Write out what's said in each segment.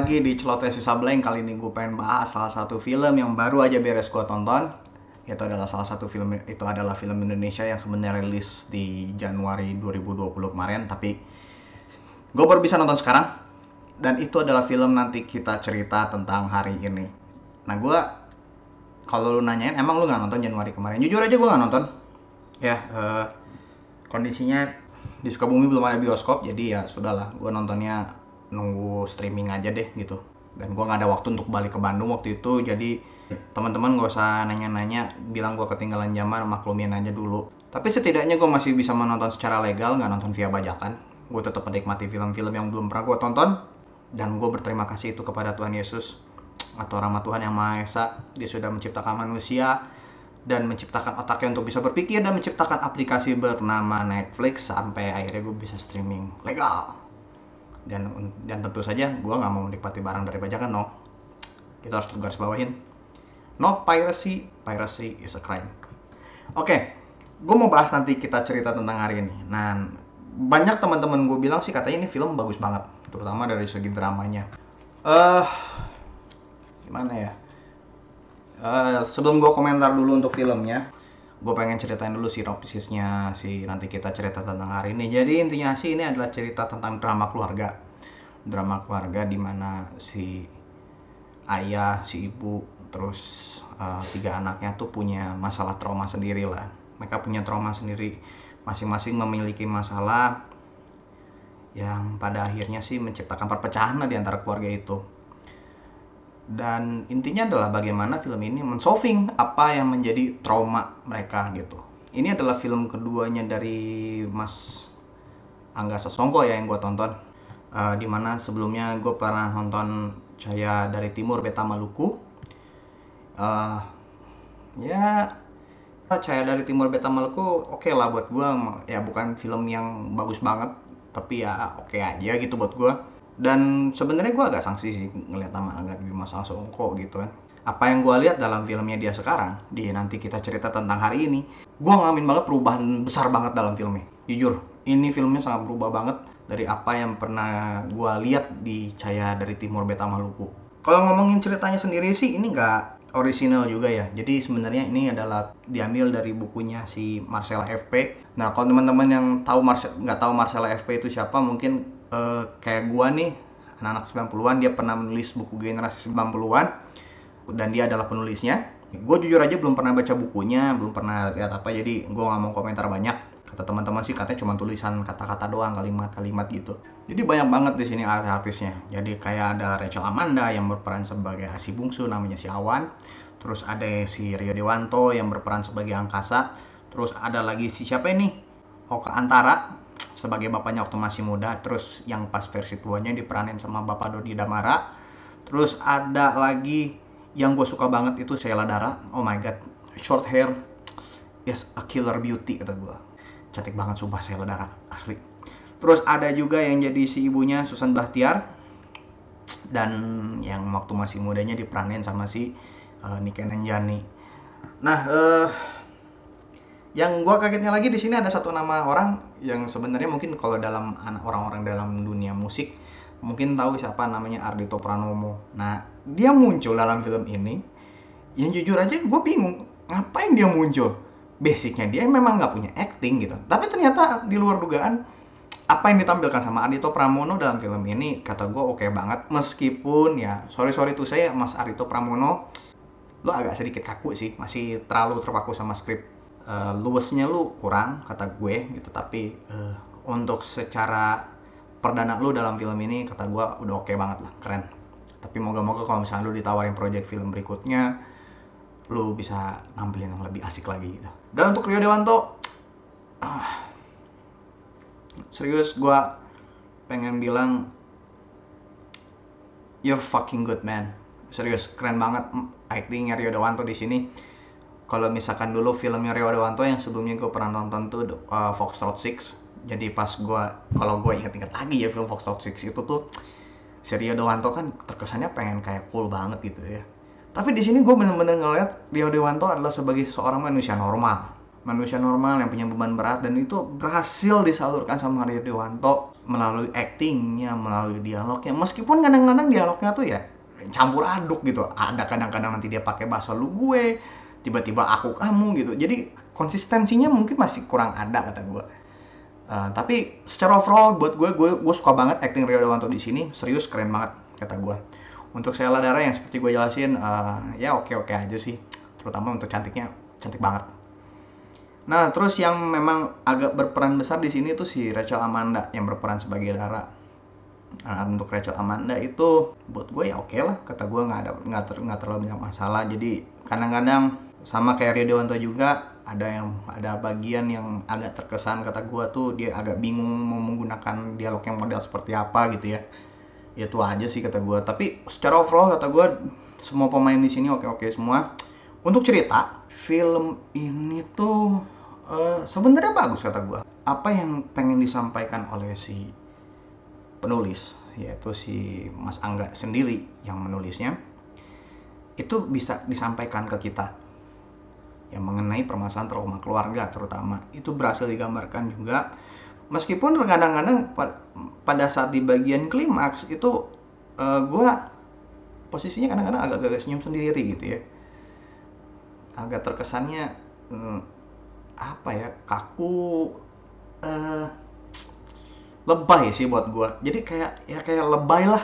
lagi di Celoteh Sisa Blank. Kali ini gue pengen bahas salah satu film yang baru aja beres gue tonton. Itu adalah salah satu film, itu adalah film Indonesia yang sebenarnya rilis di Januari 2020 kemarin. Tapi gue baru bisa nonton sekarang. Dan itu adalah film nanti kita cerita tentang hari ini. Nah gue, kalau lu nanyain emang lu gak nonton Januari kemarin? Jujur aja gue gak nonton. Ya, eh, kondisinya di Sukabumi belum ada bioskop jadi ya sudahlah gue nontonnya nunggu streaming aja deh gitu. Dan gue nggak ada waktu untuk balik ke Bandung waktu itu jadi teman-teman gak usah nanya-nanya bilang gue ketinggalan zaman maklumin aja dulu. Tapi setidaknya gue masih bisa menonton secara legal nggak nonton via bajakan. Gue tetap menikmati film-film yang belum pernah gue tonton. Dan gue berterima kasih itu kepada Tuhan Yesus atau rahmat Tuhan yang Maha Esa. Dia sudah menciptakan manusia dan menciptakan otaknya untuk bisa berpikir dan menciptakan aplikasi bernama Netflix sampai akhirnya gue bisa streaming legal dan dan tentu saja gue nggak mau menikmati barang dari bajakan no. Kita harus garis bawahin. No piracy. Piracy is a crime. Oke okay, gue mau bahas nanti kita cerita tentang hari ini. Nah banyak teman-teman gue bilang sih katanya ini film bagus banget terutama dari segi dramanya. Eh uh, gimana ya? Uh, sebelum gue komentar dulu untuk filmnya gue pengen ceritain dulu sinopsisnya si nanti kita cerita tentang hari ini. Jadi intinya sih ini adalah cerita tentang drama keluarga. Drama keluarga di mana si ayah si ibu terus uh, tiga anaknya tuh punya masalah trauma sendiri lah mereka punya trauma sendiri. Masing-masing memiliki masalah yang pada akhirnya sih menciptakan perpecahan di antara keluarga itu dan intinya adalah bagaimana film ini mensolving apa yang menjadi trauma mereka gitu. Ini adalah film keduanya dari Mas Angga Sasongko ya yang gue tonton. Uh, di mana sebelumnya gue pernah nonton Cahaya dari Timur Beta Maluku. Uh, ya Cahaya dari Timur Beta Maluku oke okay lah buat gue ya bukan film yang bagus banget tapi ya oke okay aja gitu buat gue dan sebenarnya gue agak sanksi sih ngeliat nama Angga Bima Songko gitu kan. Apa yang gue lihat dalam filmnya dia sekarang di nanti kita cerita tentang hari ini gue ngalamin banget perubahan besar banget dalam filmnya. Jujur ini filmnya sangat berubah banget dari apa yang pernah gue lihat di Caya dari Timur Beta Maluku. Kalau ngomongin ceritanya sendiri sih ini nggak original juga ya. Jadi sebenarnya ini adalah diambil dari bukunya si Marcella FP nah kalau teman-teman yang tahu Marcel nggak tahu Marcella FP itu siapa mungkin uh, kayak gua nih anak-anak 90-an dia pernah menulis buku generasi 90-an dan dia adalah penulisnya. Gue jujur aja belum pernah baca bukunya belum pernah lihat apa jadi gue nggak mau komentar banyak. Kata teman-teman sih katanya cuma tulisan kata-kata doang kalimat-kalimat gitu. Jadi banyak banget di sini artis-artisnya. Jadi kayak ada Rachel Amanda yang berperan sebagai si bungsu namanya si Awan. Terus ada si Rio Dewanto yang berperan sebagai Angkasa. Terus ada lagi si siapa ini? Oka Antara sebagai bapaknya waktu masih muda terus yang pas versi tuanya diperanin sama bapak Dodi Damara. Terus ada lagi yang gue suka banget itu Sheila Dara. Oh my god short hair is a killer beauty kata gue cantik banget sumpah Sheila Dara asli. Terus ada juga yang jadi si ibunya Susan Bahtiar. Dan yang waktu masih mudanya diperanin sama si uh, Niken Anjani. Nah uh, yang gue kagetnya lagi di sini ada satu nama orang yang sebenarnya mungkin kalau dalam orang-orang dalam dunia musik mungkin tahu siapa namanya Ardito Pranomo. Nah dia muncul dalam film ini. Yang jujur aja gue bingung ngapain dia muncul. Basicnya dia memang nggak punya acting gitu. Tapi ternyata di luar dugaan apa yang ditampilkan sama Ardito Pramono dalam film ini kata gue oke okay banget meskipun ya sorry sorry tuh saya Mas Ardito Pramono lo agak sedikit kaku sih masih terlalu terpaku sama skrip uh, luasnya lu kurang kata gue gitu. Tapi uh, untuk secara perdana lu dalam film ini kata gue udah oke okay banget lah keren. Tapi moga-moga kalau misalnya lu ditawarin project film berikutnya lu bisa nampilin yang lebih asik lagi gitu. dan untuk Rio Dewanto uh, serius gue pengen bilang you're fucking good man. Serius keren banget actingnya Rio Dewanto di sini kalau misalkan dulu filmnya Rio Dewanto yang sebelumnya gue pernah nonton tuh uh, Foxtrot Six. Jadi pas gue kalau gue inget-inget lagi ya film Foxtrot Six itu tuh si Rio Dewanto kan terkesannya pengen kayak cool banget gitu ya. Tapi di sini gue bener-bener ngeliat Rio Dewanto adalah sebagai seorang manusia normal. Manusia normal yang punya beban berat dan itu berhasil disalurkan sama Rio Dewanto melalui actingnya melalui dialognya. Meskipun kadang-kadang dialognya tuh ya campur aduk gitu. Ada kadang-kadang nanti dia pakai bahasa lu gue tiba-tiba aku kamu gitu. Jadi konsistensinya mungkin masih kurang ada kata gue uh, tapi secara overall buat gue gue gue suka banget acting Rio Dewanto di sini. Serius keren banget kata gue untuk Sheila Dara yang seperti gue jelasin uh, ya oke oke aja sih. Terutama untuk cantiknya cantik banget. Nah terus yang memang agak berperan besar di sini tuh si Rachel Amanda yang berperan sebagai Dara. Nah, untuk Rachel Amanda itu buat gue ya oke okay lah kata gue nggak ada nggak ter, terlalu banyak masalah. Jadi kadang-kadang sama kayak Rio Dewanto juga ada yang ada bagian yang agak terkesan kata gue tuh dia agak bingung mau menggunakan dialog yang model seperti apa gitu ya. Ya itu aja sih kata gue tapi secara overall kata gue semua pemain di sini oke oke semua. Untuk cerita film ini tuh uh, sebenarnya bagus kata gue apa yang pengen disampaikan oleh si penulis yaitu si Mas Angga sendiri yang menulisnya itu bisa disampaikan ke kita yang mengenai permasalahan trauma keluarga terutama. Itu berhasil digambarkan juga. Meskipun kadang-kadang pada saat di bagian klimaks itu uh, eh, gue posisinya kadang-kadang agak-agak senyum sendiri gitu ya. Agak terkesannya hmm, apa ya kaku uh, lebay sih buat gue jadi kayak ya kayak lebay lah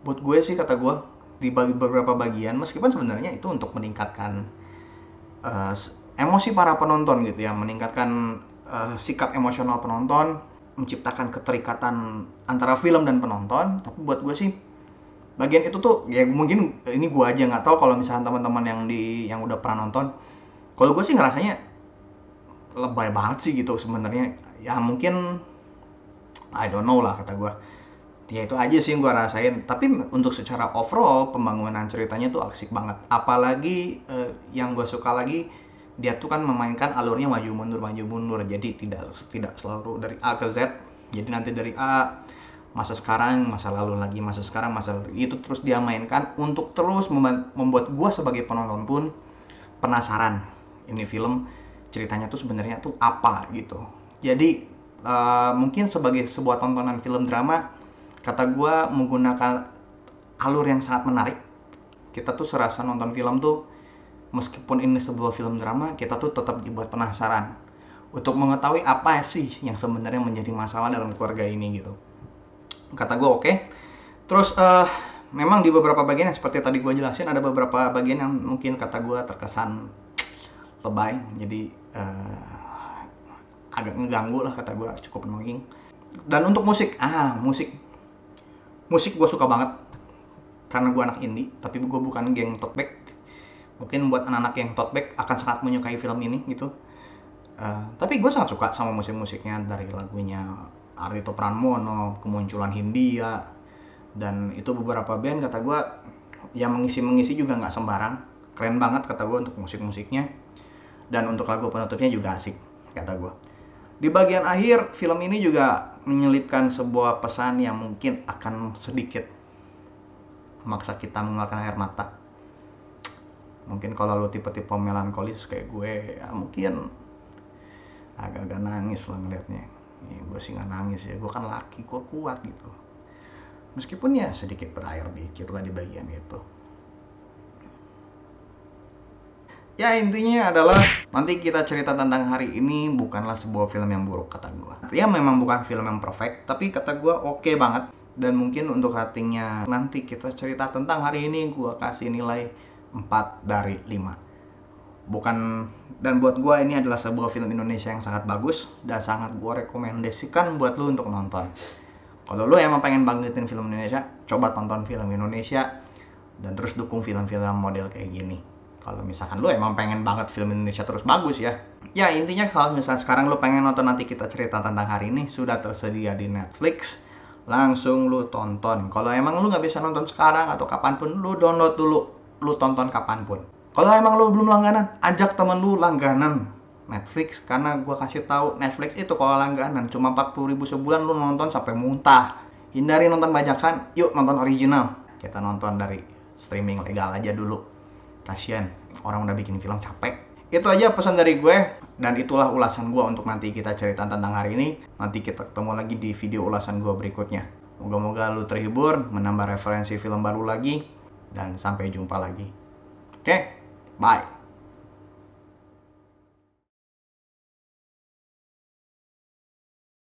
buat gue sih kata gue di beberapa bagian. Meskipun sebenarnya itu untuk meningkatkan uh, emosi para penonton gitu ya meningkatkan uh, sikap emosional penonton, menciptakan keterikatan antara film dan penonton. Tapi buat gue sih bagian itu tuh ya mungkin ini gue aja nggak tahu kalau misalnya teman-teman yang di yang udah pernah nonton. Kalau gue sih ngerasanya lebay banget sih gitu sebenarnya. Ya mungkin I don't know lah kata gue. Ya itu aja sih yang gue rasain. Tapi untuk secara overall pembangunan ceritanya tuh asik banget. Apalagi uh, yang gue suka lagi dia tuh kan memainkan alurnya maju mundur maju mundur. Jadi tidak tidak selalu dari A ke Z. Jadi nanti dari A masa sekarang masa lalu lagi masa sekarang masa lalu itu terus dia mainkan untuk terus membuat gua sebagai penonton pun penasaran. Ini film ceritanya tuh sebenarnya tuh apa gitu. Jadi uh, mungkin sebagai sebuah tontonan film drama kata gua menggunakan alur yang sangat menarik kita tuh serasa nonton film tuh meskipun ini sebuah film drama, kita tuh tetap dibuat penasaran untuk mengetahui apa sih yang sebenarnya menjadi masalah dalam keluarga ini gitu. Kata gue oke. Okay. Terus uh, memang di beberapa bagian yang seperti tadi gue jelasin ada beberapa bagian yang mungkin kata gue terkesan lebay, jadi uh, agak ngeganggu lah kata gue cukup annoying. Dan untuk musik, ah musik, musik gue suka banget. Karena gue anak indie, tapi gue bukan geng talkback mungkin buat anak-anak yang bag akan sangat menyukai film ini gitu. Uh, tapi gue sangat suka sama musik-musiknya dari lagunya Ardhito Pranmono kemunculan Hindia dan itu beberapa band kata gue yang mengisi-mengisi juga nggak sembarang. Keren banget kata gue untuk musik-musiknya. Dan untuk lagu penutupnya juga asik kata gue di bagian akhir film ini juga menyelipkan sebuah pesan yang mungkin akan sedikit memaksa kita mengeluarkan air mata. Mungkin kalau lo tipe-tipe melankolis kayak gue ya mungkin agak-agak nangis lah ngeliatnya. Ya, gue sih nggak nangis ya gue kan laki gue kuat gitu. Meskipun ya sedikit berair dikit lah di bagian itu ya intinya adalah nanti kita cerita tentang hari ini bukanlah sebuah film yang buruk kata gue ya memang bukan film yang perfect tapi kata gue oke okay banget. Dan mungkin untuk ratingnya nanti kita cerita tentang hari ini gue kasih nilai 4 dari 5 bukan dan buat gue ini adalah sebuah film Indonesia yang sangat bagus dan sangat gue rekomendasikan buat lu untuk nonton. Kalau lu emang pengen bangkitin film Indonesia coba tonton film Indonesia dan terus dukung film-film model kayak gini kalau misalkan lu emang pengen banget film Indonesia terus bagus ya ya intinya kalau misalnya sekarang lu pengen nonton nanti kita cerita tentang hari ini sudah tersedia di Netflix langsung lu tonton kalau emang lu nggak bisa nonton sekarang atau kapan pun lu download dulu lu tonton kapan pun. Kalau emang lu belum langganan, ajak temen lu langganan Netflix karena gua kasih tahu Netflix itu kalau langganan cuma 40 ribu sebulan lu nonton sampai muntah. Hindari nonton bajakan, yuk nonton original. Kita nonton dari streaming legal aja dulu. Kasian, orang udah bikin film capek. itu aja pesan dari gue dan itulah ulasan gue untuk nanti kita cerita tentang hari ini. Nanti kita ketemu lagi di video ulasan gue berikutnya. Moga-moga lu terhibur menambah referensi film baru lagi dan sampai jumpa lagi. Oke bye